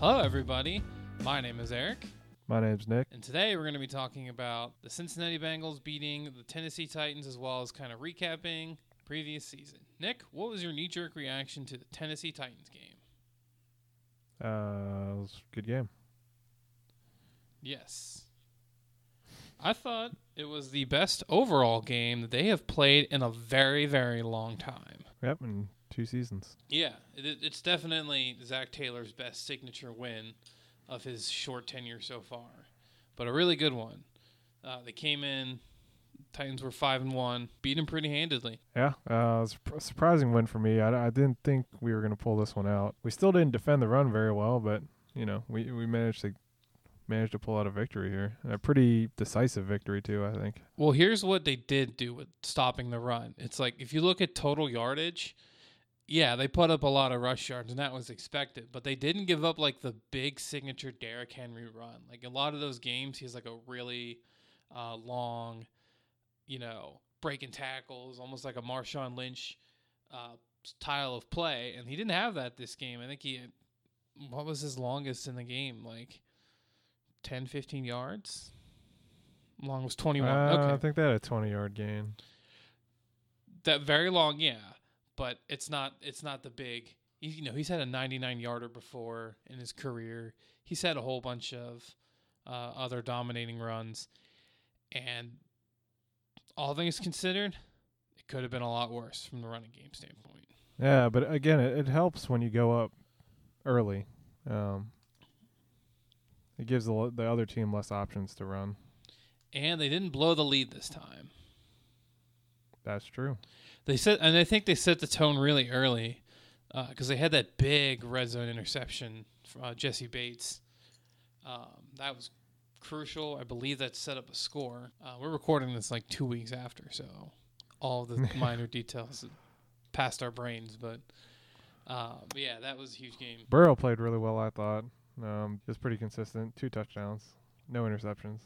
Hello, everybody. My name is Eric, My name's Nick. and today we're going to be talking about the Cincinnati Bengals beating the Tennessee Titans, as well as kind of recapping previous season. Nick, what was your knee-jerk reaction to the Tennessee Titans game? Uh, it was a good game. Yes, I thought it was the best overall game that they have played in a very, very long time. Yep, in two seasons. Yeah, it, it's definitely Zac Taylor's best signature win of his short tenure so far, but a really good one. Uh, they came in, Titans were five and one, beat them pretty handedly. Yeah, uh, it was a surprising win for me. I, I didn't think we were going to pull this one out. We still didn't defend the run very well, but you know we we managed to managed to pull out a victory here, a pretty decisive victory too. I think. Well, here's what they did do with stopping the run. It's like if you look at total yardage, yeah, they put up a lot of rush yards, and that was expected. But they didn't give up like the big signature Derrick Henry run. Like a lot of those games, he's like a really uh, long, you know, breaking tackles, almost like a Marshawn Lynch uh, style of play. And he didn't have that this game. I think he, had, what was his longest in the game? Like 10, 15 yards. Long was 21. Uh, okay I think they had a twenty yard gain. that very long, yeah, but it's not it's not the big. You know, he's had a 99 yarder before in his career. He's had a whole bunch of uh, other dominating runs, and all things considered, it could have been a lot worse from the running game standpoint. Yeah, but again, it, it helps when you go up early. Um, it gives the the other team less options to run. And they didn't blow the lead this time. That's true. They set, and I think they set the tone really early because they had that big red zone interception from uh, Jessie Bates. Um, that was crucial. I believe that set up a score. Uh, we're recording this like two weeks after, so all the minor details passed our brains. But, uh, but yeah, that was a huge game. Burrow played really well. I thought. Um, he was pretty consistent. Two touchdowns, no interceptions.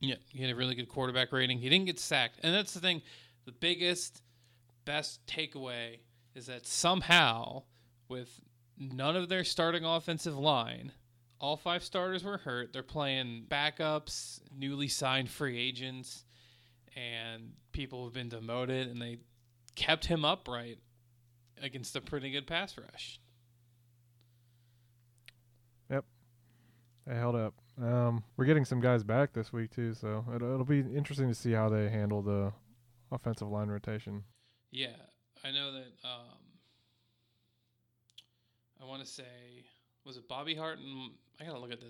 Yeah, he had a really good quarterback rating. He didn't get sacked, and that's the thing. The biggest, best takeaway is that somehow, with none of their starting offensive line, all five starters were hurt. They're playing backups, newly signed free agents, and people who've been demoted, and they kept him upright against a pretty good pass rush. Yep, they held up. Um, we're getting some guys back this week too, so it'll, it'll be interesting to see how they handle the offensive line rotation. Yeah, I know that. Um, I want to say, was it Bobby Hart and I gotta look at the.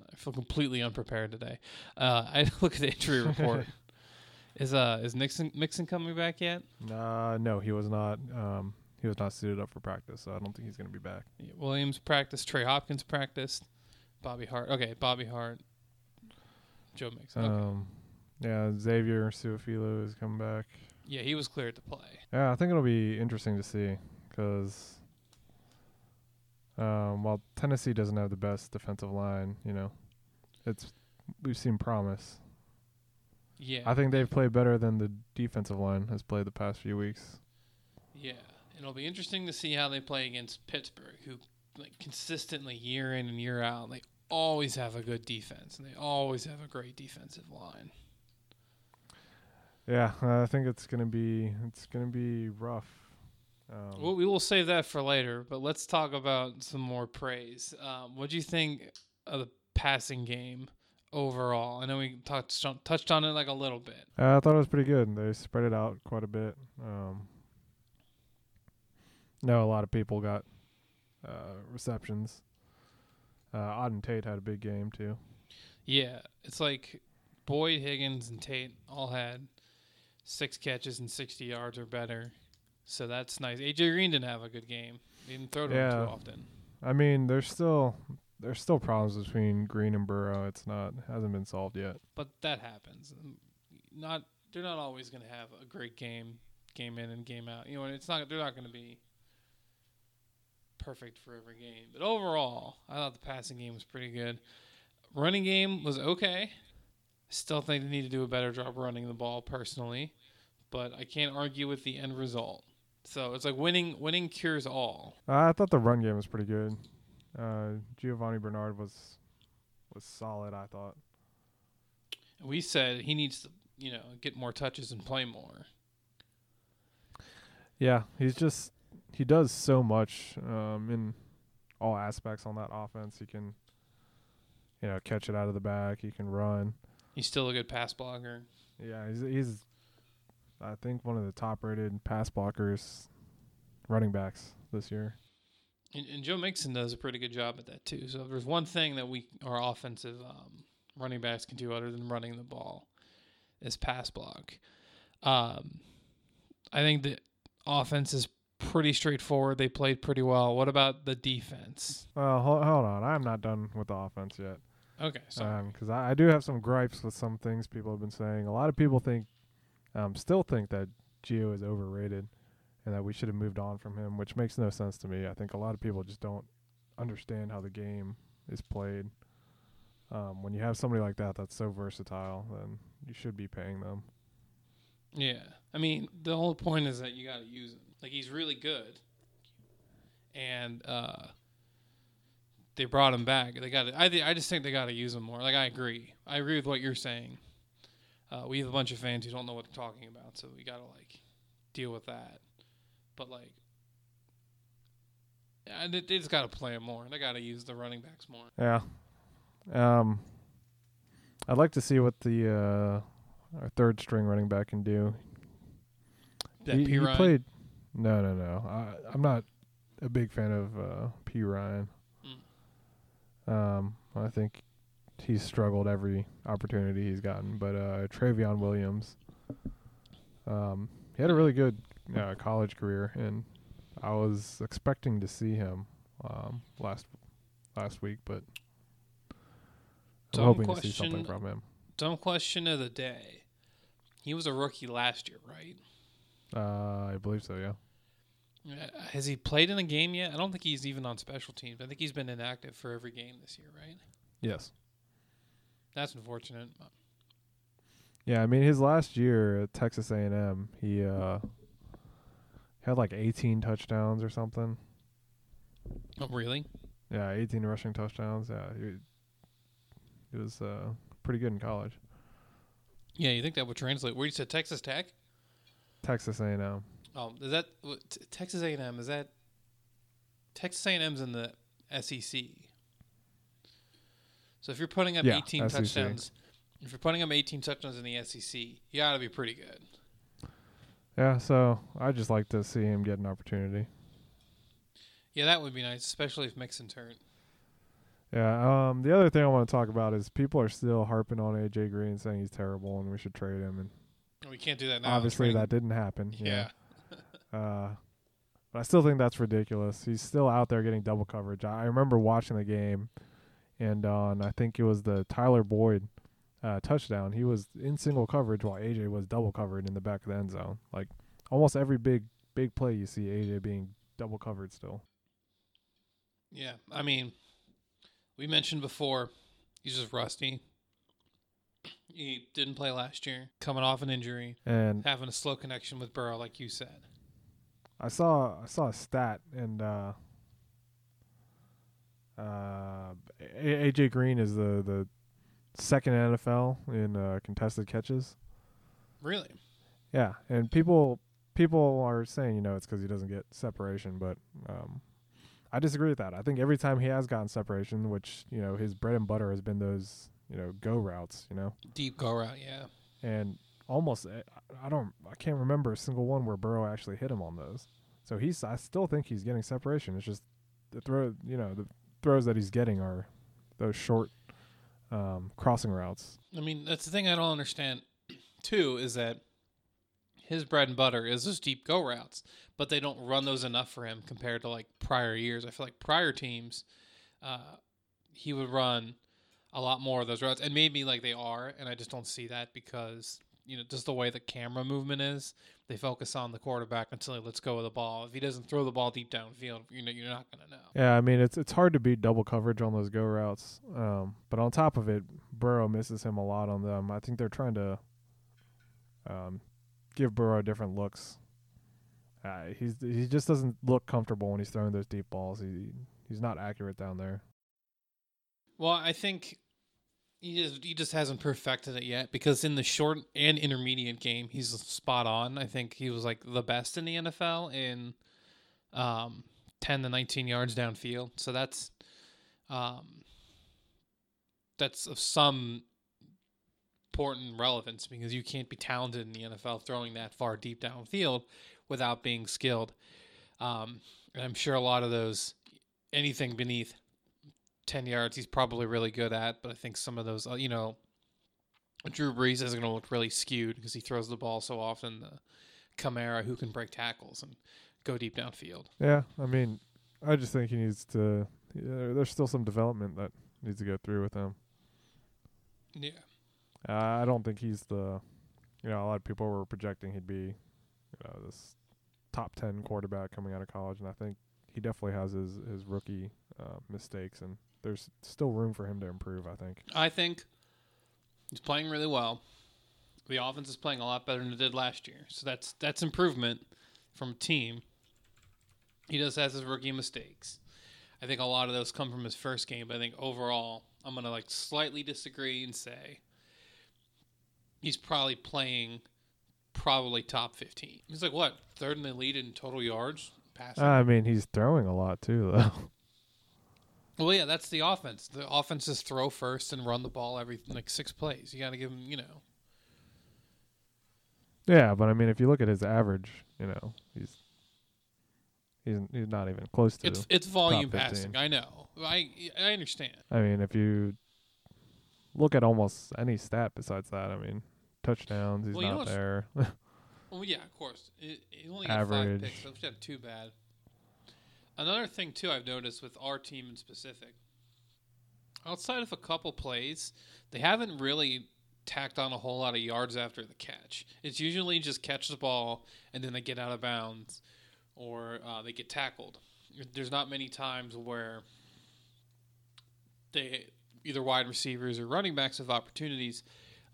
I feel completely unprepared today. Uh, I look at the injury report. is uh is Nixon Mixon coming back yet? Uh, no, he was not. Um, he was not suited up for practice, so I don't think he's going to be back. Yeah, Williams practiced. Trey Hopkins practiced. Bobby Hart. Okay, Bobby Hart. Joe Mixon. Okay. Um, yeah, Xavier Su'a-Filo is coming back. Yeah, he was cleared to play. Yeah, I think it'll be interesting to see because um, while Tennessee doesn't have the best defensive line, you know, it's we've seen promise. Yeah, I think they've played better than the defensive line has played the past few weeks. Yeah, and it'll be interesting to see how they play against Pittsburgh, who like consistently year in and year out, they always have a good defense and they always have a great defensive line. Yeah, I think it's gonna be it's gonna be rough. Um, Well, we will save that for later, but let's talk about some more praise. Um, what do you think of the passing game overall? I know we touched on, touched on it like a little bit. Uh, I thought it was pretty good. They spread it out quite a bit. Um, no, a lot of people got uh, receptions. Uh, Auden Tate had a big game too. Yeah, it's like Boyd, Higgins, and Tate all had six catches and 60 yards or better. So that's nice. AJ Green didn't have a good game. He didn't throw to him too often. I mean, there's still there's still problems between Green and Burrow. It's not hasn't been solved yet. But that happens. Um, Not they're not always going to have a great game, game in and game out. You know, and it's not they're not going to be perfect for every game. But overall, I thought the passing game was pretty good. Running game was okay. Still think they need to do a better job running the ball personally, but I can't argue with the end result. So it's like winning winning cures all. Uh, I thought the run game was pretty good. Uh, Giovani Bernard was was solid. I thought. We said he needs to, you know, get more touches and play more. Yeah, he's just he does so much um, in all aspects on that offense. He can, you know, catch it out of the back. He can run. He's still a good pass blocker. Yeah, he's he's I think one of the top rated pass blockers, running backs this year. And, and Joe Mixon does a pretty good job at that too. So if there's one thing that we our offensive um, running backs can do other than running the ball, is pass block. Um, I think the offense is pretty straightforward. They played pretty well. What about the defense? Well, hold, hold on, I'm not done with the offense yet. Okay, because I, I do have some gripes with some things people have been saying. A lot of people think, um, still think that Gio is overrated, and that we should have moved on from him, which makes no sense to me. I think a lot of people just don't understand how the game is played. Um, when you have somebody like that that's so versatile, then you should be paying them. Yeah, I mean the whole point is that you got to use him. Like he's really good, and uh, they brought him back. They got. I th- I just think they got to use him more. Like I agree. I agree with what you're saying. Uh, we have a bunch of fans who don't know what they're talking about, so we got to like deal with that. But like, yeah, they, they just got to play him more. They got to use the running backs more. Yeah. Um, I'd like to see what the uh, our third string running back can do. That he, P. he played. No, no, no. I, I'm not a big fan of uh, Perine. Um, I think he's struggled every opportunity he's gotten. But uh, Trayveon Williams, um, he had a really good uh, college career, and I was expecting to see him um, last last week, but I'm hoping to see something from him. Dumb question of the day. He was a rookie last year, right? Uh, I believe so. Yeah. Uh, Has he played in a game yet? I don't think he's even on special teams. I think he's been inactive for every game this year, right? Yes. That's unfortunate. Yeah, I mean his last year at Texas A&M, he uh had like 18 touchdowns or something. Oh, really? Yeah, 18 rushing touchdowns. Yeah, he, he was uh pretty good in college. Yeah, you think that would translate? Where you said Texas Tech? Texas A&M. Oh, is that Texas A&M? Is that Texas A&M's in the SEC? So if you're putting up Yeah, 18 SEC. touchdowns, if you're putting up 18 touchdowns in the SEC, you got to be pretty good. Yeah, so I just like to see him get an opportunity. Yeah, that would be nice, especially if Mixon's hurt. Yeah, um the other thing I want to talk about is people are still harping on AJ Green saying he's terrible and we should trade him and We can't do that now. obviously that didn't happen. Yeah. Uh, but I still think that's ridiculous. He's still out there getting double coverage. I I remember watching the game, and on I think it was the Tyler Boyd uh, touchdown. He was in single coverage while AJ was double covered in the back of the end zone. Like almost every big big play, you see AJ being double covered still. Yeah, I mean, we mentioned before he's just rusty. He didn't play last year, coming off an injury, And having a slow connection with Burrow, like you said. I saw I saw a stat and uh, uh, AJ Green is the the second NFL in uh, contested catches. Really? Yeah, and people people are saying you know it's because he doesn't get separation, but um, I disagree with that. I think every time he has gotten separation, which you know his bread and butter has been those you know go routes, you know, Deep go route, yeah. and almost eh, I don't I can't remember a single one where Burrow actually hit him on those. So he's I still think he's getting separation. It's just the throw you know the throws that he's getting are those short um, crossing routes. I mean, that's the thing I don't understand, too, is that his bread and butter is those deep go routes, but they don't run those enough for him compared to like prior years. I feel like prior teams, uh, he would run a lot more of those routes, and maybe like they are, and I just don't see that because you know just the way the camera movement is, they focus on the quarterback until he lets go of the ball. If he doesn't throw the ball deep downfield, you know you're not gonna know. Yeah, I mean it's it's hard to beat double coverage on those go routes. Um, but on top of it, Burrow misses him a lot on them. I think they're trying to um, give Burrow different looks. Uh, he's he just doesn't look comfortable when he's throwing those deep balls. He he's not accurate down there. Well, I think he just he just hasn't perfected it yet because in the short and intermediate game, he's spot on. I think he was like the best in the NFL in um, ten to nineteen yards downfield. So that's um, that's of some important relevance because you can't be talented in the NFL throwing that far deep downfield without being skilled. Um, and I'm sure a lot of those anything beneath 10 yards he's probably really good at, but I think some of those, uh, you know, Drew Brees is going to look really skewed because he throws the ball so often. The Kamara who can break tackles and go deep downfield. Yeah, I mean, I just think he needs to. Yeah, there's still some development that needs to go through with him. Yeah. Uh, I don't think he's the. You know, a lot of people were projecting he'd be, you know, this top ten quarterback coming out of college, and I think he definitely has his his rookie uh, mistakes, and there's still room for him to improve. I think. I think he's playing really well. The offense is playing a lot better than it did last year, so that's that's improvement from a team. He does has his rookie mistakes. I think a lot of those come from his first game, but I think overall, I'm gonna like slightly disagree and say he's probably playing probably top 15. He's like what third in the lead in total yards passing. I mean, he's throwing a lot too, though. Well, yeah, that's the offense. The offense is throw first and run the ball every like six plays. You got to give him, you know. yeah, but I mean, if you look at his average, you know, he's he's he's not even close to. It's it's volume passing. I know. I I understand. I mean, if you look at almost any stat besides that, I mean, touchdowns, he's Well, not there. Well, yeah, of course. It, he only got five Average. picks, so it's not too bad. Another thing too, I've noticed with our team in specific, outside of a couple plays, they haven't really tacked on a whole lot of yards after the catch. It's usually just catch the ball and then they get out of bounds, or uh, they get tackled. There's not many times where they either wide receivers or running backs have opportunities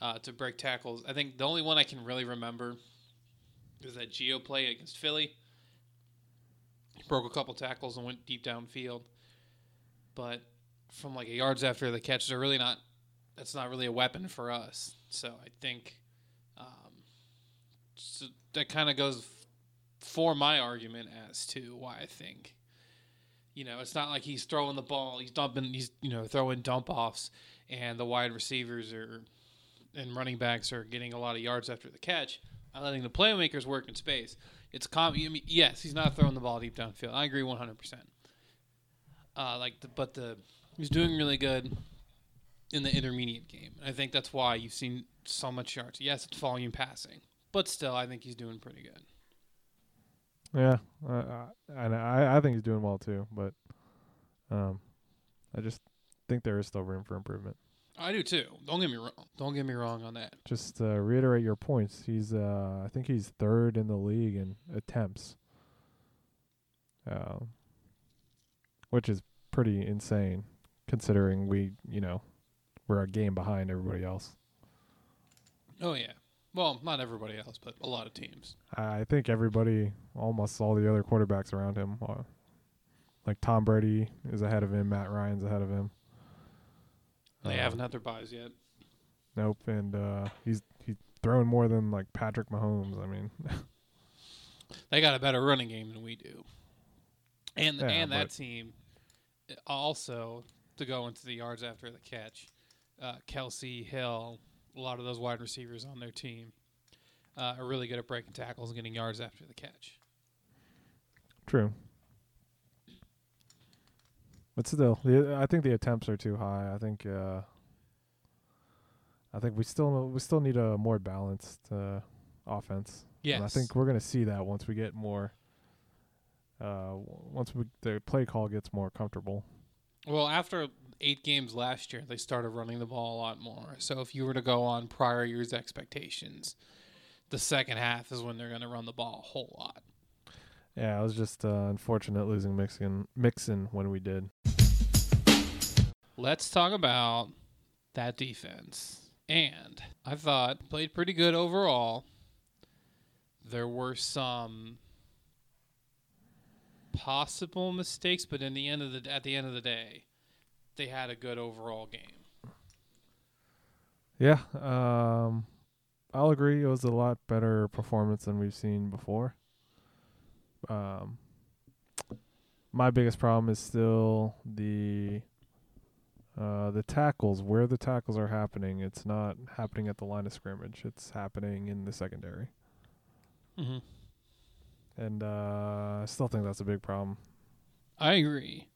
uh, to break tackles. I think the only one I can really remember is that Gio play against Philly. Broke a couple tackles and went deep downfield. But from like a yards after the catch, they're really not. That's not really a weapon for us. So I think um, so that kind of goes for my argument as to why I think. You know, it's not like he's throwing the ball. He's dumping. He's you know throwing dump offs, and the wide receivers are and running backs are getting a lot of yards after the catch letting the playmakers work in space. It's com- I mean, yes, he's not throwing the ball deep downfield. I agree 100. percent Uh, like, the, but the he's doing really good in the intermediate game. I think that's why you've seen so much yards. Yes, it's volume passing, but still, I think he's doing pretty good. yeah, and I I think he's doing well too, but um, I just think there is still room for improvement. I do too. Don't get me wrong. Don't get me wrong on that. Just uh, reiterate your points. He's uh, I think he's third in the league in attempts, um, which is pretty insane considering we you know we're a game behind everybody else. Oh yeah. Well, not everybody else, but a lot of teams. I think everybody, almost all the other quarterbacks around him, are, like Tom Brady is ahead of him, Matt Ryan's ahead of him. They Uh, haven't had their buys yet. Nope, and uh, he's he's throwing more than like Patrick Mahomes. I mean, They got a better running game than we do. And Yeah, and that team uh, also to go into the yards after the catch, uh, Kelce Hill, a lot of those wide receivers on their team uh, are really good at breaking tackles and getting yards after the catch. true. But still, the, I think the attempts are too high. I think uh, I think we still we still need a more balanced uh, offense. Yes, And I think we're gonna see that once we get more. Uh, once we, the play call gets more comfortable. Well, after eight games last year, they started running the ball a lot more. So if you were to go on prior year's expectations, the second half is when they're going to run the ball a whole lot. Yeah, it was just uh, unfortunate losing Mixon Mixon when we did. Let's talk about that defense. And I thought played pretty good overall. There were some possible mistakes, but in the end of the at the end of the day, they had a good overall game. Yeah, um, I'll agree. It was a lot better performance than we've seen before. Um, my biggest problem is still the uh, the tackles. Where the tackles are happening, it's not happening at the line of scrimmage. It's happening in the secondary, Mm-hmm. and uh, I still think that's a big problem. I agree.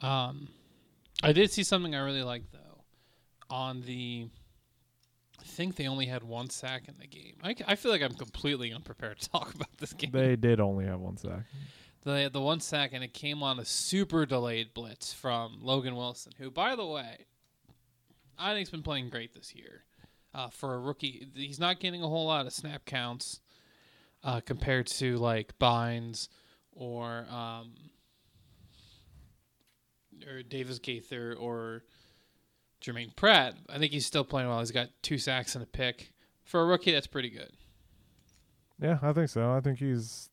Um, I did see something I really liked though. On the, I think they only had one sack in the game. I, I feel like I'm completely unprepared to talk about this game. They did only have one sack. They had the one sack, and it came on a super delayed blitz from Logan Wilson, who, by the way, I think's been playing great this year. Uh, for a rookie, he's not getting a whole lot of snap counts uh, compared to like Bynes or um, or Davis Gaither or Germaine Pratt. I think he's still playing well. He's got two sacks and a pick. For a rookie, that's pretty good. Yeah, I think so. I think he's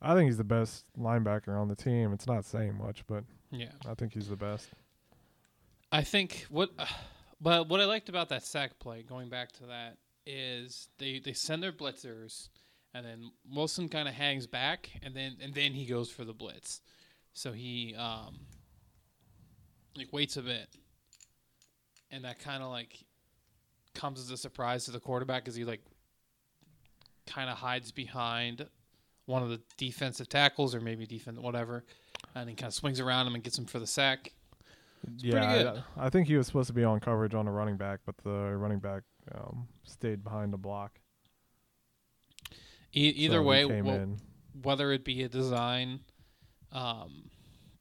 I think he's the best linebacker on the team. It's not saying much, but Yeah. I think he's the best. I think what, but what I liked about that sack play, going back to that, is they they send their blitzers, and then Wilson kind of hangs back, and then and then he goes for the blitz, so he um like waits a bit, and that kind of like comes as a surprise to the quarterback because he like kind of hides behind one of the defensive tackles or maybe defense whatever, and he kind of swings around him and gets him for the sack. yeah, pretty good. I, I think he was supposed to be on coverage on a running back, but the running back um, stayed behind the block. E- either So way, whether it be a design, um,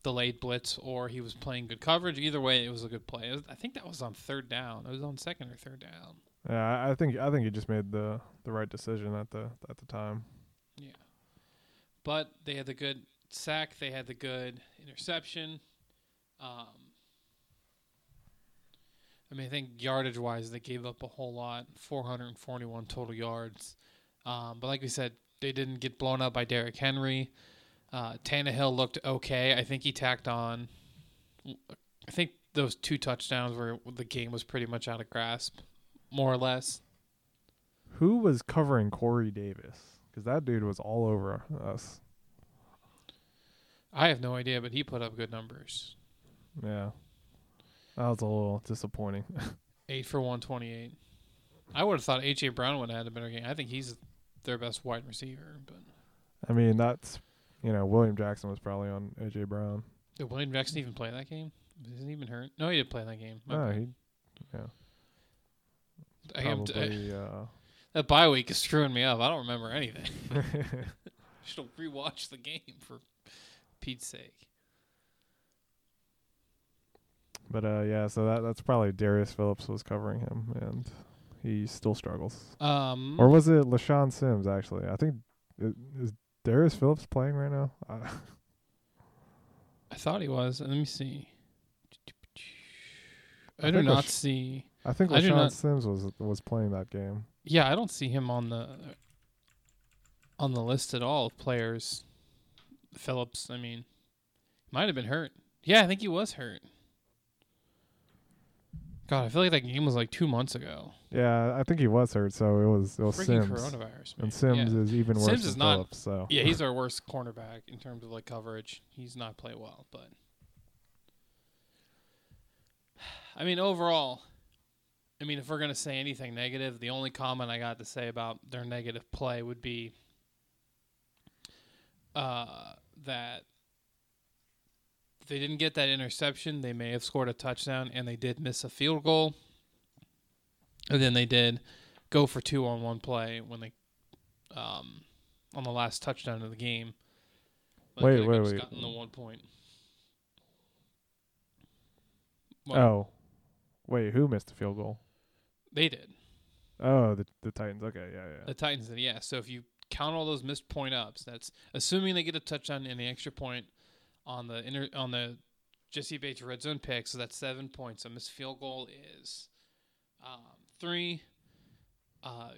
delayed blitz, or he was playing good coverage, either way, it was a good play. Was- I think that was on third down. It was on second or third down. Yeah, I- I think I think he just made the the right decision at the at the time. Yeah. But they had the good sack. They had the good interception. Um, I mean, I think yardage wise, they gave up a whole lot 441 total yards. Um, but like we said, they didn't get blown up by Derrick Henry. Uh, Tannehill looked okay. I think he tacked on. I think those two touchdowns where the game was pretty much out of grasp, more or less. Who was covering Corey Davis? Because that dude was all over us. I have no idea, but he put up good numbers. Yeah, that was a little disappointing. Eight for one twenty eight. I would have thought AJ Brown would have had a better game. I think he's their best wide receiver. But I mean, that's you know William Jackson was probably on AJ Brown. did William Jackson even play that game? Isn't he even hurt? No, he didn't play that game. No, he I am probably. uh, that bye week is screwing me up. I don't remember anything. Should have rewatched the game for Pete's sake. but uh, yeah, so that that's probably Darius Phillips was covering him, and he still struggles. Um, Or was it LeShaun Sims? Actually, I think i- is Darius Phillips playing right now. Uh, I thought he was. Let me see. I I do not Lash- see. I think I LeShaun not- Sims was was playing that game. Yeah, I don't see him on the on the list at all of players. Phillips, I mean, might have been hurt. Yeah, I think he was hurt. God, I feel like that game was like two months ago. Yeah, I think he was hurt, so it was it was Freaking Sims. coronavirus, man. And Sims yeah. is even worse Sims than is not- Phillips. So yeah, he's our worst cornerback in terms of like coverage. He's not play well, but I mean overall, I mean if we're gonna say anything negative, the only comment I got to say about their negative play would be uh, that they didn't get that interception, they may have scored a touchdown, and they did miss a field goal, and then they did go for two on one play when they um, on the last touchdown of the game. But Wait, wait, wait. Gotten the one point. What? oh, wait, who missed the field goal? They did. Oh, the the Titans. Okay, yeah, yeah. The Titans did, yeah. So if you count all those missed point ups, that's assuming they get a touchdown and the extra point on the inter, on the Jessie Bates red zone pick. So that's seven points. A missed field goal is um, three. Uh,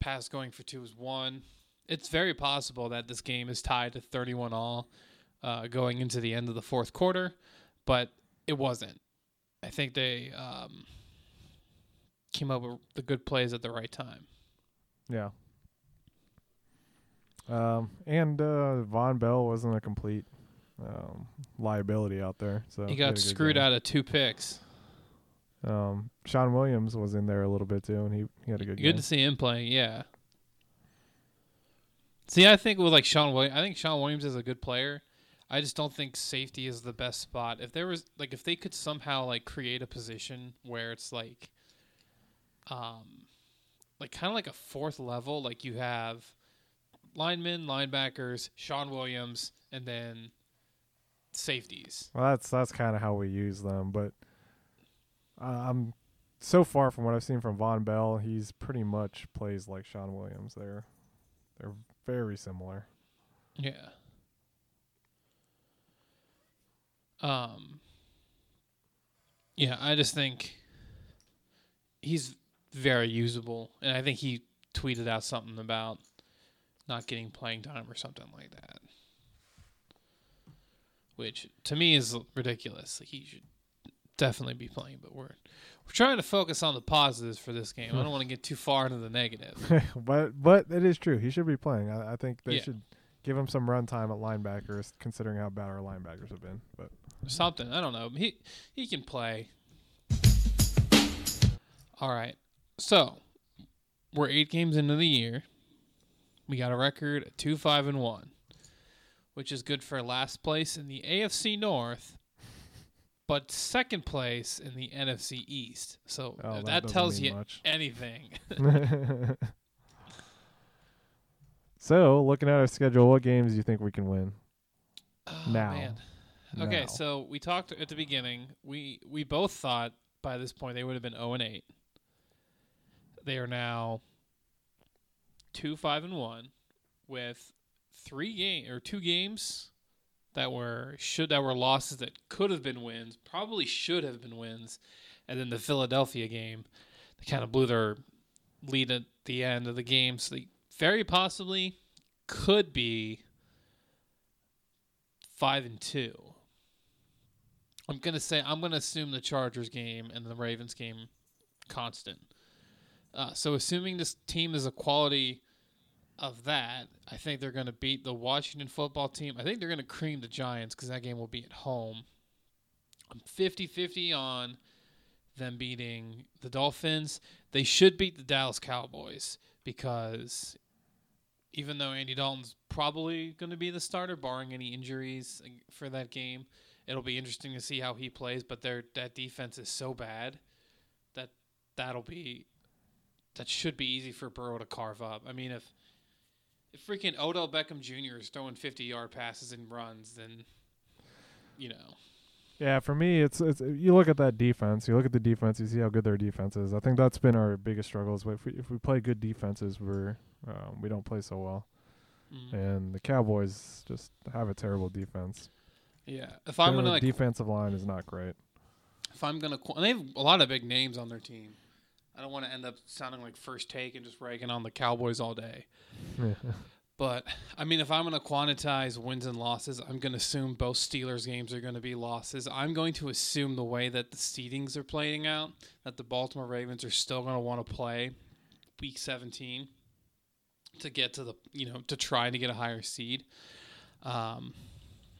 pass going for two is one. it's very possible that this game is tied to 31 all uh, going into the end of the fourth quarter, but it wasn't. I think they um, came up with the good plays at the right time. Yeah. Um, and uh, Vonn Bell wasn't a complete um, liability out there. So he got screwed out of two picks. Um, Shawn Williams was in there a little bit too, and he, he had a good. Good game. to see him playing. Yeah. See, I think with like Shawn Williams, I think Shawn Williams is a good player. I just don't think safety is the best spot. If there was like if they could somehow like create a position where it's like um like kind of like a fourth level, like you have linemen, linebackers, Shawn Williams, and then safeties. Well, that's that's kind of how we use them, but uh, I'm so far from what I've seen from Vonn Bell, he's pretty much plays like Shawn Williams. They're they're very similar. Yeah. Um. Yeah, I just think he's very usable, and I think he tweeted out something about not getting playing time or something like that, which to me is ridiculous. Like he should definitely be playing, but we're we're trying to focus on the positives for this game. I don't want to get too far into the negative. but but it is true. He should be playing. I, I think they Yeah. should give him some run time at linebackers, considering how bad our linebackers have been. But something. I don't know. He he can play. All right. So we're eight games into the year. We got a record of two five and one, which is good for last place in the AFC North, but second place in the NFC East. So Oh, if that that, tells you much. anything. so, looking at our schedule, what games do you think we can win? Oh, Now. man. Okay, Now. so we talked at the beginning. We we both thought by this point they would have been 0 and 8. They are now 2 5 and 1 with three game or two games that were should that were losses that could have been wins, probably should have been wins, and then the Philadelphia game they kind of blew their lead at the end of the game, so they very possibly could be five and two. I'm gonna say I'm gonna assume the Chargers game and the Ravens game constant. Uh, so assuming this team is a quality of that, I think they're gonna beat the Washington football team. I think they're gonna cream the Giants because that game will be at home. I'm 50-50 on them beating the Dolphins. They should beat the Dallas Cowboys because even though Andy Dalton's probably going to be the starter, barring any injuries for that game, it'll be interesting to see how he plays. But their that defense is so bad that that'll be that should be easy for Burrow to carve up. I mean, if if freaking Odell Beckham Jr. is throwing 50 yard passes and runs, then you know. Yeah, for me, it's it's you look at that defense. You look at the defense. You see how good their defense is. I think that's been our biggest struggles. If we if we play good defenses, we're um, we don't play so well. Mm. And the Cowboys just have a terrible defense. Yeah, if I'm Their gonna like, defensive line is not great. if I'm gonna, qu- and they have a lot of big names on their team. I don't want to end up sounding like first take and just ragging on the Cowboys all day. But I mean, if I'm going to quantize wins and losses, I'm going to assume both Steelers games are going to be losses. I'm going to assume the way that the seedings are playing out, that the Baltimore Ravens are still going to want to play Week 17 to get to the you know to try to get a higher seed. Um,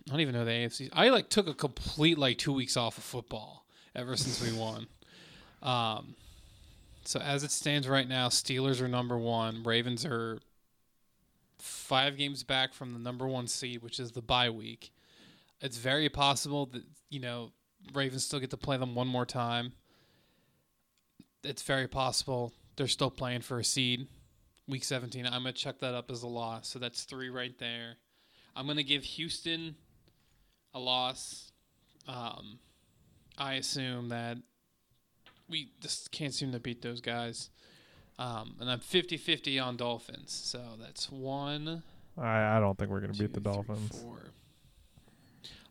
I don't even know the AFC. I like took a complete like two weeks off of football ever since we won. Um, so as it stands right now, Steelers are number one. Ravens are five games back from the number one seed, which is the bye week. It's very possible that you know Ravens still get to play them one more time. It's very possible they're still playing for a seed. Week 17, I'm gonna check that up as a loss. So that's three right there. I'm gonna give Houston a loss. Um, I assume that we just can't seem to beat those guys. Um, and I'm 50 50 on Dolphins. So that's one. I I don't think we're gonna two, beat the three, Dolphins. four.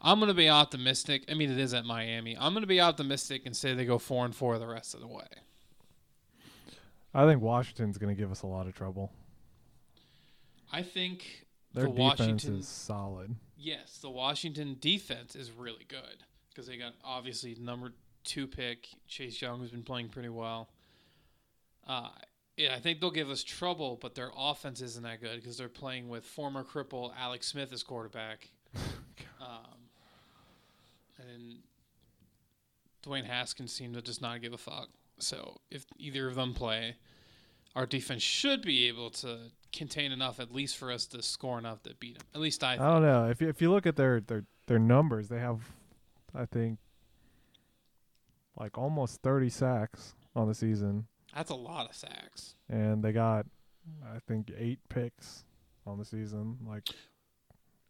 I'm going to be optimistic. I mean, it is at Miami. I'm going to be optimistic and say they go 4 and 4 the rest of the way. I think Washington's gonna give us a lot of trouble. I I think Their the defense Washington is solid. Yes, the Washington defense is really good because they got obviously number two pick Chase Young, who's been playing pretty well. Uh, yeah, I think they'll give us trouble, but their offense isn't that good because they're playing with former cripple Alex Smith as quarterback, um, and Dwayne Haskins seemed to just not give a fuck. So if either of them play, our defense should be able to contain enough, at least for us to score enough to beat them. At least I. I don't know if you, if you look at their their their numbers, they have, I think, like almost thirty sacks on the season, That's a lot of sacks. and they got, I think, eight picks on the season. Like,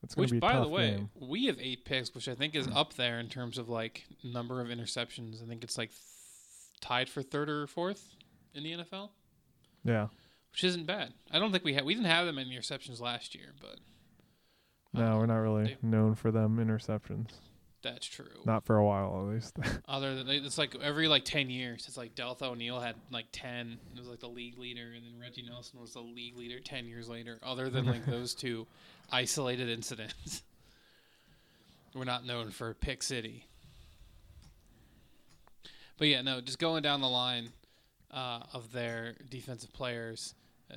it's gonna Which, be a by the way, game. we have eight picks, which I think is up there in terms of like number of interceptions. I think it's like th- tied for third or fourth in the NFL, Yeah, which isn't bad. I don't think we had we didn't have that many interceptions last year, but no, uh, we're not really they- known for them interceptions. That's true. Not for a while, at least. Other than it's like every like ten years, it's like Deltha O'Neal had like ten. It was like the league leader, and then Reggie Nelson was the league leader ten years later. Other than like those two isolated incidents, we're not known for Pick City. But yeah, no, just going down the line uh, of their defensive players, uh,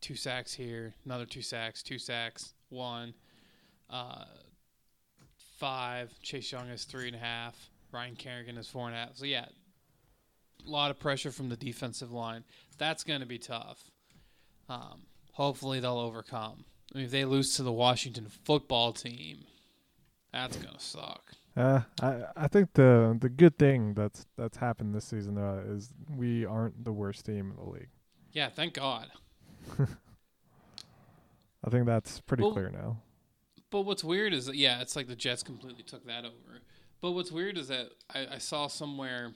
two sacks here, another two sacks, two sacks, one. Uh, five. Chase Young is three and a half. Ryan Kerrigan is four and a half. So yeah, a lot of pressure from the defensive line. That's going to be tough. Um, hopefully they'll overcome. I mean, if they lose to the Washington football team, that's going to suck. Uh, I I think the the good thing that's that's happened this season though is we aren't the worst team in the league. Yeah, thank God. I think that's pretty Well, clear now. But what's weird is that yeah, it's like the Jets completely took that over. But what's weird is that I, I saw somewhere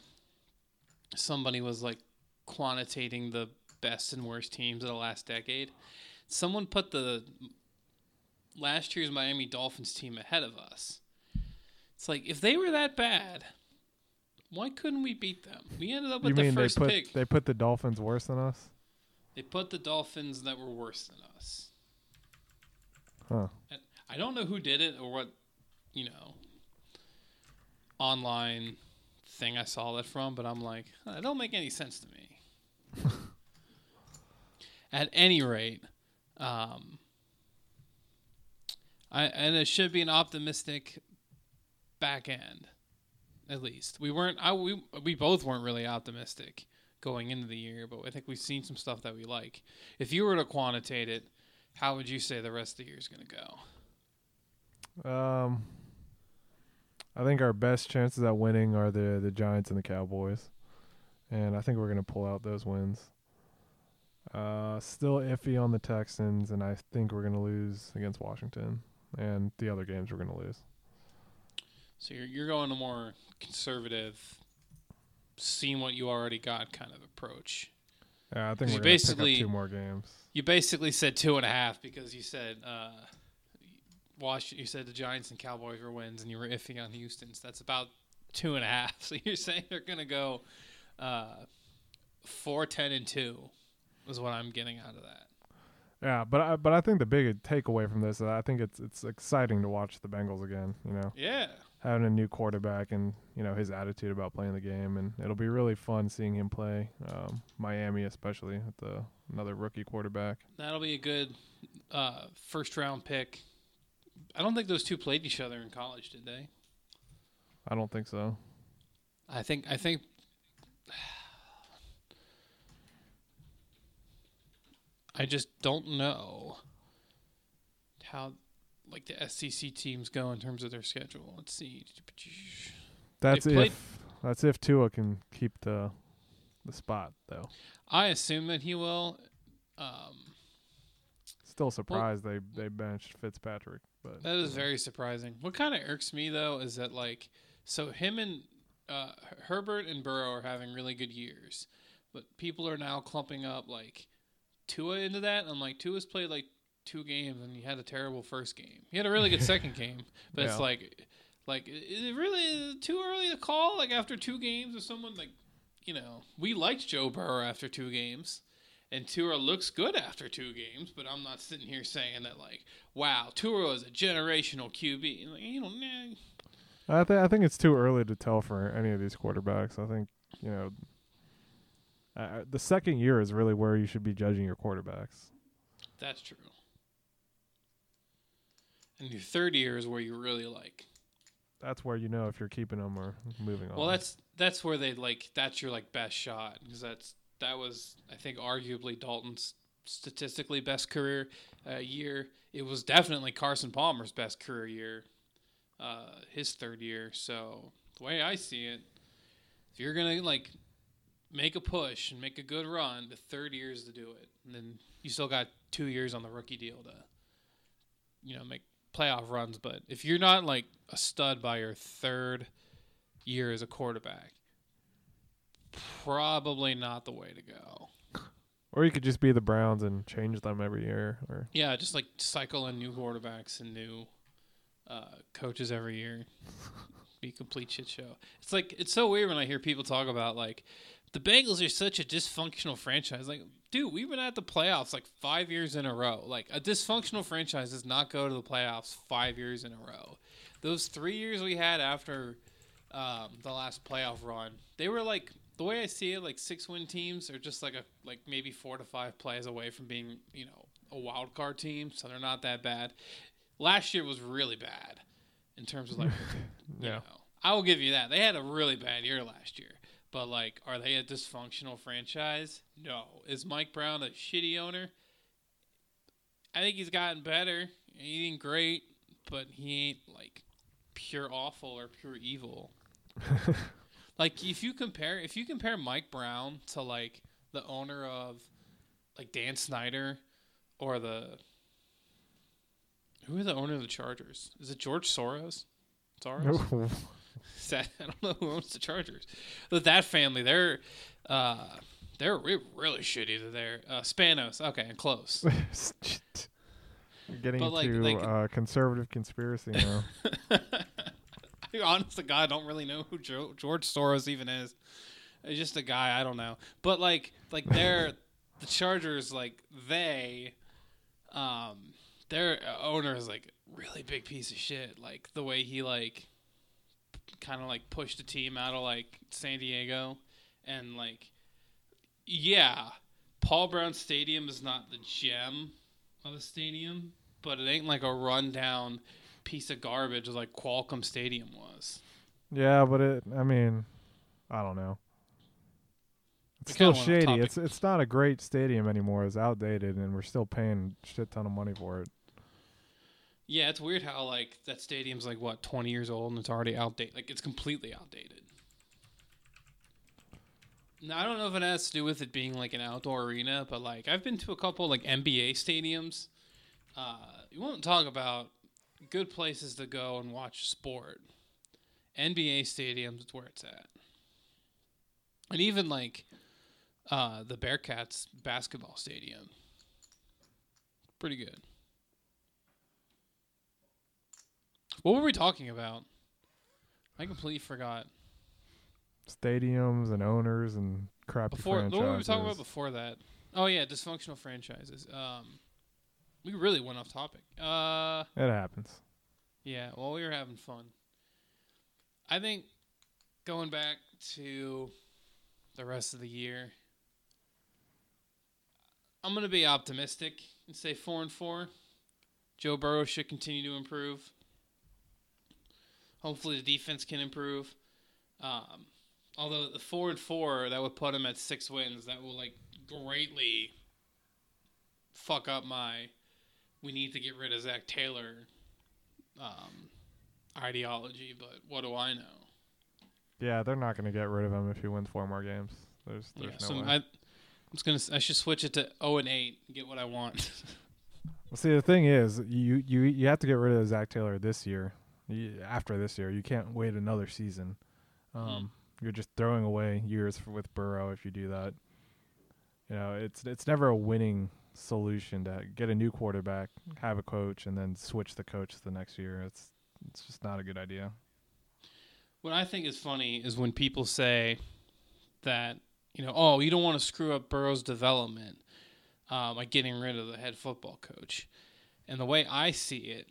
somebody was like quantitating the best and worst teams of the last decade. Someone put the last year's Miami Dolphins team ahead of us. It's like if they were that bad, why couldn't we beat them? We ended up You with the mean they first put pick. they put the Dolphins worse than us? They put the Dolphins that were worse than us. Huh. I don't know who did it or what, you know, online thing I saw that from, but I'm like, that don't make any sense to me. At any rate, um, I and it should be an optimistic back end, at least. We weren't. I we we both weren't really optimistic going into the year, but I think we've seen some stuff that we like. If you were to quantitate it, how would you say the rest of the year is going to go? Um, I think our best chances at winning are the the Giants and the Cowboys, and I think we're gonna pull out those wins. Uh, still iffy on the Texans, and I think we're gonna lose against Washington, and the other games we're gonna lose. So you're you're going a more conservative, seeing what you already got kind of approach. Yeah, I think we're basically- two more games. You basically said two and a half because you said uh, Wash. You said the Giants and Cowboys were wins, and you were iffy on the Houston's. That's about two and a half. So you're saying they're gonna go uh, four, ten, and two. Is what I'm getting out of that. Yeah, but I, but I think the big takeaway from this, is I think it's it's exciting to watch the Bengals again. You know, Yeah. having a new quarterback and you know his attitude about playing the game, and it'll be really fun seeing him play um, Miami, especially with the another rookie quarterback. That'll be a good uh, first round pick. I don't think those two played each other in college, did they? I don't think so. I think I think I just don't know how like the SEC teams go in terms of their schedule. Let's see. That's if that's if Tua can keep the the spot though. I assume that he will. Um, Still surprised they they benched Fitzpatrick, but That is very surprising. What kind of irks me though is that like so him and uh, Herbert and Burrow are having really good years, but people are now clumping up like Tua into that. I'm like Tua's played like two games and he had a terrible first game. He had a really good second game, but it's like like is it really too early to call like after two games of someone like you know we liked Joe Burrow after two games. And Tua looks good after two games, but I'm not sitting here saying that like, wow, Tua is a generational QB. Like, you know, nah. I think I think it's too early to tell for any of these quarterbacks. I think you know, uh, the second year is really where you should be judging your quarterbacks. That's true. And your third year is where you really like. That's where you know if you're keeping them or moving on. Well, that's that's where they like. That's your like best shot because that's that was I think arguably Dalton's statistically best career uh, year. It was definitely Carson Palmer's best career year, uh, his third year. So the way I see it, if you're gonna like make a push and make a good run, the third year is to do it, and then you still got two years on the rookie deal to, you know, make playoff runs. But if you're not like a stud by your third year as a quarterback, probably not the way to go. Or you could just be the Browns and change them every year. Or Yeah, just like cycle in new quarterbacks and new uh, coaches every year. be a complete shit show. It's like it's so weird when I hear people talk about like the Bengals are such a dysfunctional franchise. Like, dude, we've been at the playoffs like five years in a row. Like a dysfunctional franchise does not go to the playoffs five years in a row. Those three years we had after um, the last playoff run, they were like the way I see it, like six win teams are just like a like maybe four to five plays away from being you know a wild card team, so they're not that bad. Last year was really bad in terms of like you Yeah. know. I will give you that. They had a really bad year last year. But like, are they a dysfunctional franchise? No. Is Mike Brown a shitty owner? I think he's gotten better. He ain't great, but he ain't like pure awful or pure evil. like if you compare if you compare Mike Brown to like the owner of like Dan Snyder or the who is the owner of the Chargers? Is it George Soros? Soros? No. That- I don't know who owns the Chargers. But that family, they're uh, they're re- really shitty. They're uh, Spanos. Okay, and close. You're getting But, like- into like- uh, conservative conspiracy now. I honest to God, don't really know who jo- George Soros even is. It's just a guy I don't know. But like, like they're the Chargers. Like they, um, their owner is like really big piece of shit. Like the way he like, kind of like pushed the team out of like San Diego, and like, yeah, Paul Brown Stadium is not the gem of a stadium, but it ain't like a rundown piece of garbage like Qualcomm Stadium was. yeah, but it. I mean, I don't know. It's still kinda went off shady. It's it's not a great stadium anymore. It's outdated, and we're still paying shit ton of money for it. Yeah, it's weird how like that stadium's like what twenty years old and it's already outdated. Like it's completely outdated. Now I don't know if it has to do with it being like an outdoor arena, but like I've been to a couple like NBA stadiums. Uh, you won't talk about good places to go and watch sport. NBA stadiums, it's where it's at. And even like uh, the Bearcats basketball stadium, pretty good. What were we talking about? I completely forgot. Stadiums and owners and crappy Before franchises. what were we talking about before that? Oh yeah, dysfunctional franchises. Um, we really went off topic. Uh, It happens. yeah. Well, we were having fun. I think going back to the rest of the year, I'm gonna be optimistic and say four and four. Joe Burrow should continue to improve. Hopefully, the defense can improve. Um, although the four and four that would put him at six wins, that will like greatly fuck up my. We need to get rid of Zac Taylor um, ideology, but what do I know? Yeah, they're not going to get rid of him if he wins four more games. There's there's yeah, no so way. I, I'm just gonna. I should switch it to zero and eight and get what I want. Well, see, the thing is, you you you have to get rid of Zac Taylor this year. You, after this year, you can't wait another season. Um, Hmm. You're just throwing away years for, with Burrow if you do that. You know, it's it's never a winning solution to get a new quarterback, have a coach, and then switch the coach the next year. It's it's just not a good idea. What I think is funny is when people say that, you know, oh, you don't want to screw up Burrow's development. um, like getting rid of the head football coach. And the way I see it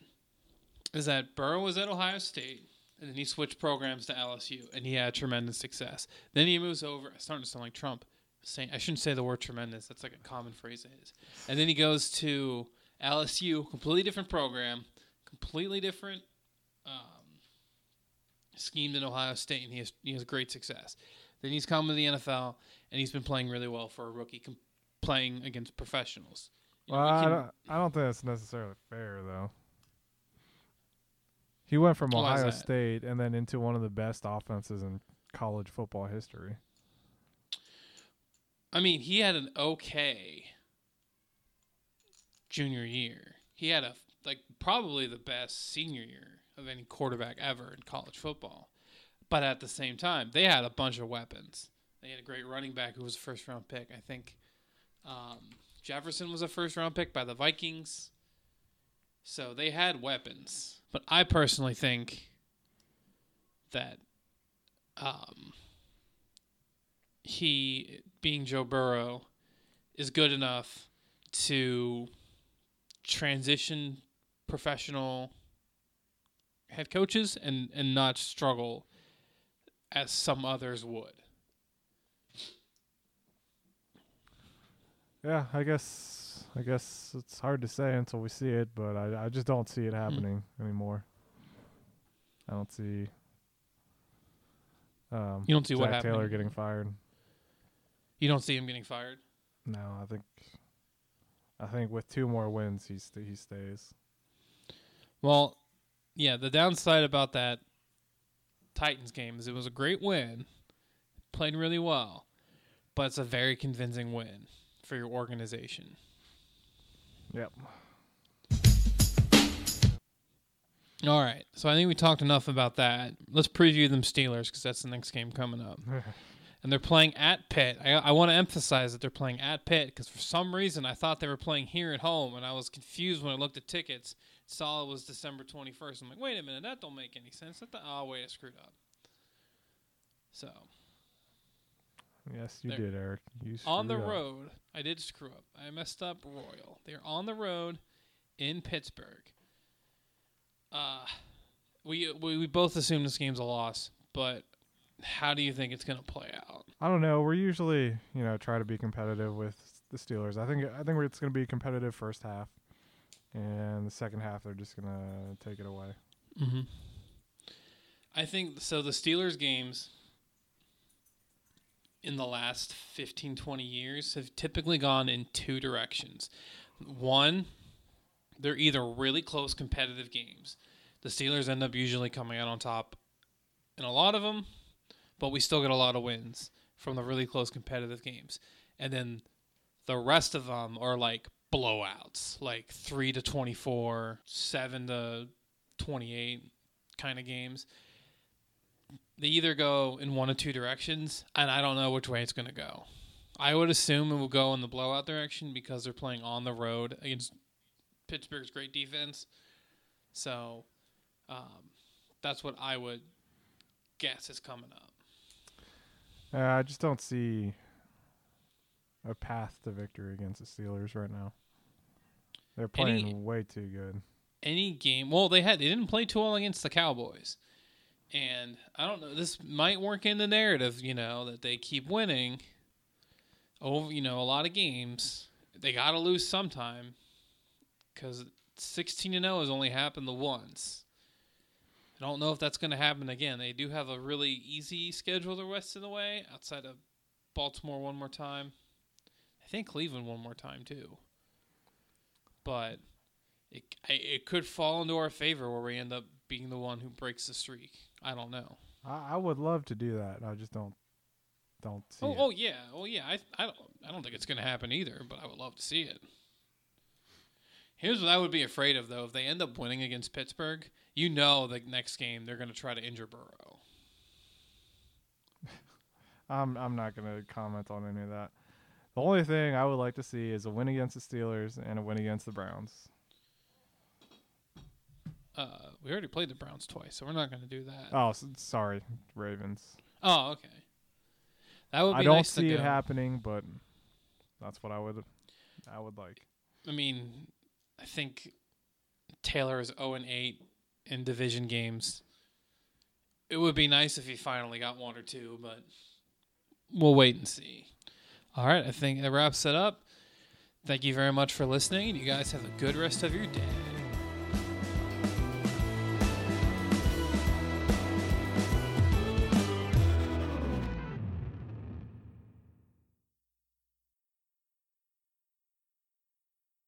is that Burrow was at Ohio State, and then he switched programs to LSU, and he had tremendous success. Then he moves over. I'm starting to sound like Trump. Saying I shouldn't say the word tremendous. That's like a common phrase of his. And then he goes to LSU, completely different program, completely different um, scheme than Ohio State, and he has he has great success. Then he's come to the NFL, and he's been playing really well for a rookie, com- playing against professionals. You know, Well, we I don't, I don't think that's necessarily fair though. He went from Ohio? State and then into one of the best offenses in college football history. I mean, he had an okay junior year. He had a like probably the best senior year of any quarterback ever in college football. But at the same time, they had a bunch of weapons. They had a great running back who was a first round pick. I think um, Jefferson was a first round pick by the Vikings. So they had weapons. But I personally think that um, he, being Joe Burrow, is good enough to transition professional head coaches and, and not struggle as some others would. Yeah, I guess I guess it's hard to say until we see it, but I I just don't see Hmm. it happening anymore. I don't see um You don't see what Zac Taylor getting fired. You don't see him getting fired. No, I think I think with two more wins he st- he stays. Well, yeah, the downside about that Titans game is it was a great win, played really well, but it's a very convincing win for your organization. Yep. All right, so I think we talked enough about that. Let's preview them Steelers because that's the next game coming up, and they're playing at Pitt. I, I want to emphasize that they're playing at Pitt because for some reason I thought they were playing here at home, and I was confused when I looked at tickets. Saw it was December twenty first. I'm like, wait a minute, that don't make any sense. That the, oh wait, I screwed up. So yes, you did, Eric. You on the up. road, I did screw up. I messed up Royal. They're on the road in Pittsburgh. Uh, we, we we both assume this game's a loss, but how do you think it's gonna play out? I don't know. We're usually, you know, try to be competitive with the Steelers. I think I think it's going to be competitive first half, and the second half they're just going to take it away. Mm-hmm. I think so. The Steelers games in the last 15, 20 years have typically gone in two directions. One, they're either really close competitive games. The Steelers end up usually coming out on top in a lot of them, but we still get a lot of wins from the really close competitive games. And then the rest of them are like blowouts, like 3 to 24, 7 to 28 kind of games. They either go in one of two directions, and I don't know which way it's going to go. I would assume it will go in the blowout direction because they're playing on the road against Pittsburgh's great defense. So um, that's what I would guess is coming up. Uh, I just don't see a path to victory against the Steelers right now. They're Any- playing way too good. any game. Well, they had they didn't play too well against the Cowboys, and I don't know. This might work in the narrative, you know, that they keep winning. Over, you know, a lot of games they got to lose sometime, because sixteen and zero has only happened the once. I don't know if that's going to happen again. They do have a really easy schedule the rest of the way, outside of Baltimore one more time. I think Cleveland one more time too. But it it could fall into our favor where we end up being the one who breaks the streak. I don't know. I, I would love to do that. I just don't don't see Oh, it. oh yeah, oh yeah. I I don't I don't think it's gonna happen either, but I would love to see it. Here's what I would be afraid of though: if they end up winning against Pittsburgh, you know the next game they're gonna try to injure Burrow. I'm I'm not gonna comment on any of that. The only thing I would like to see is a win against the Steelers and a win against the Browns. Uh, we already played the Browns twice, so we're not gonna do that. Oh, s- sorry, Ravens. Oh, okay. That would be I don't nice see to it happening, but that's what I would I would like. I mean, I think Taylor is 0 and 8 in division games. It would be nice if he finally got one or two, but we'll wait and see. All right, I think that wraps it up. Thank you very much for listening. You guys have a good rest of your day.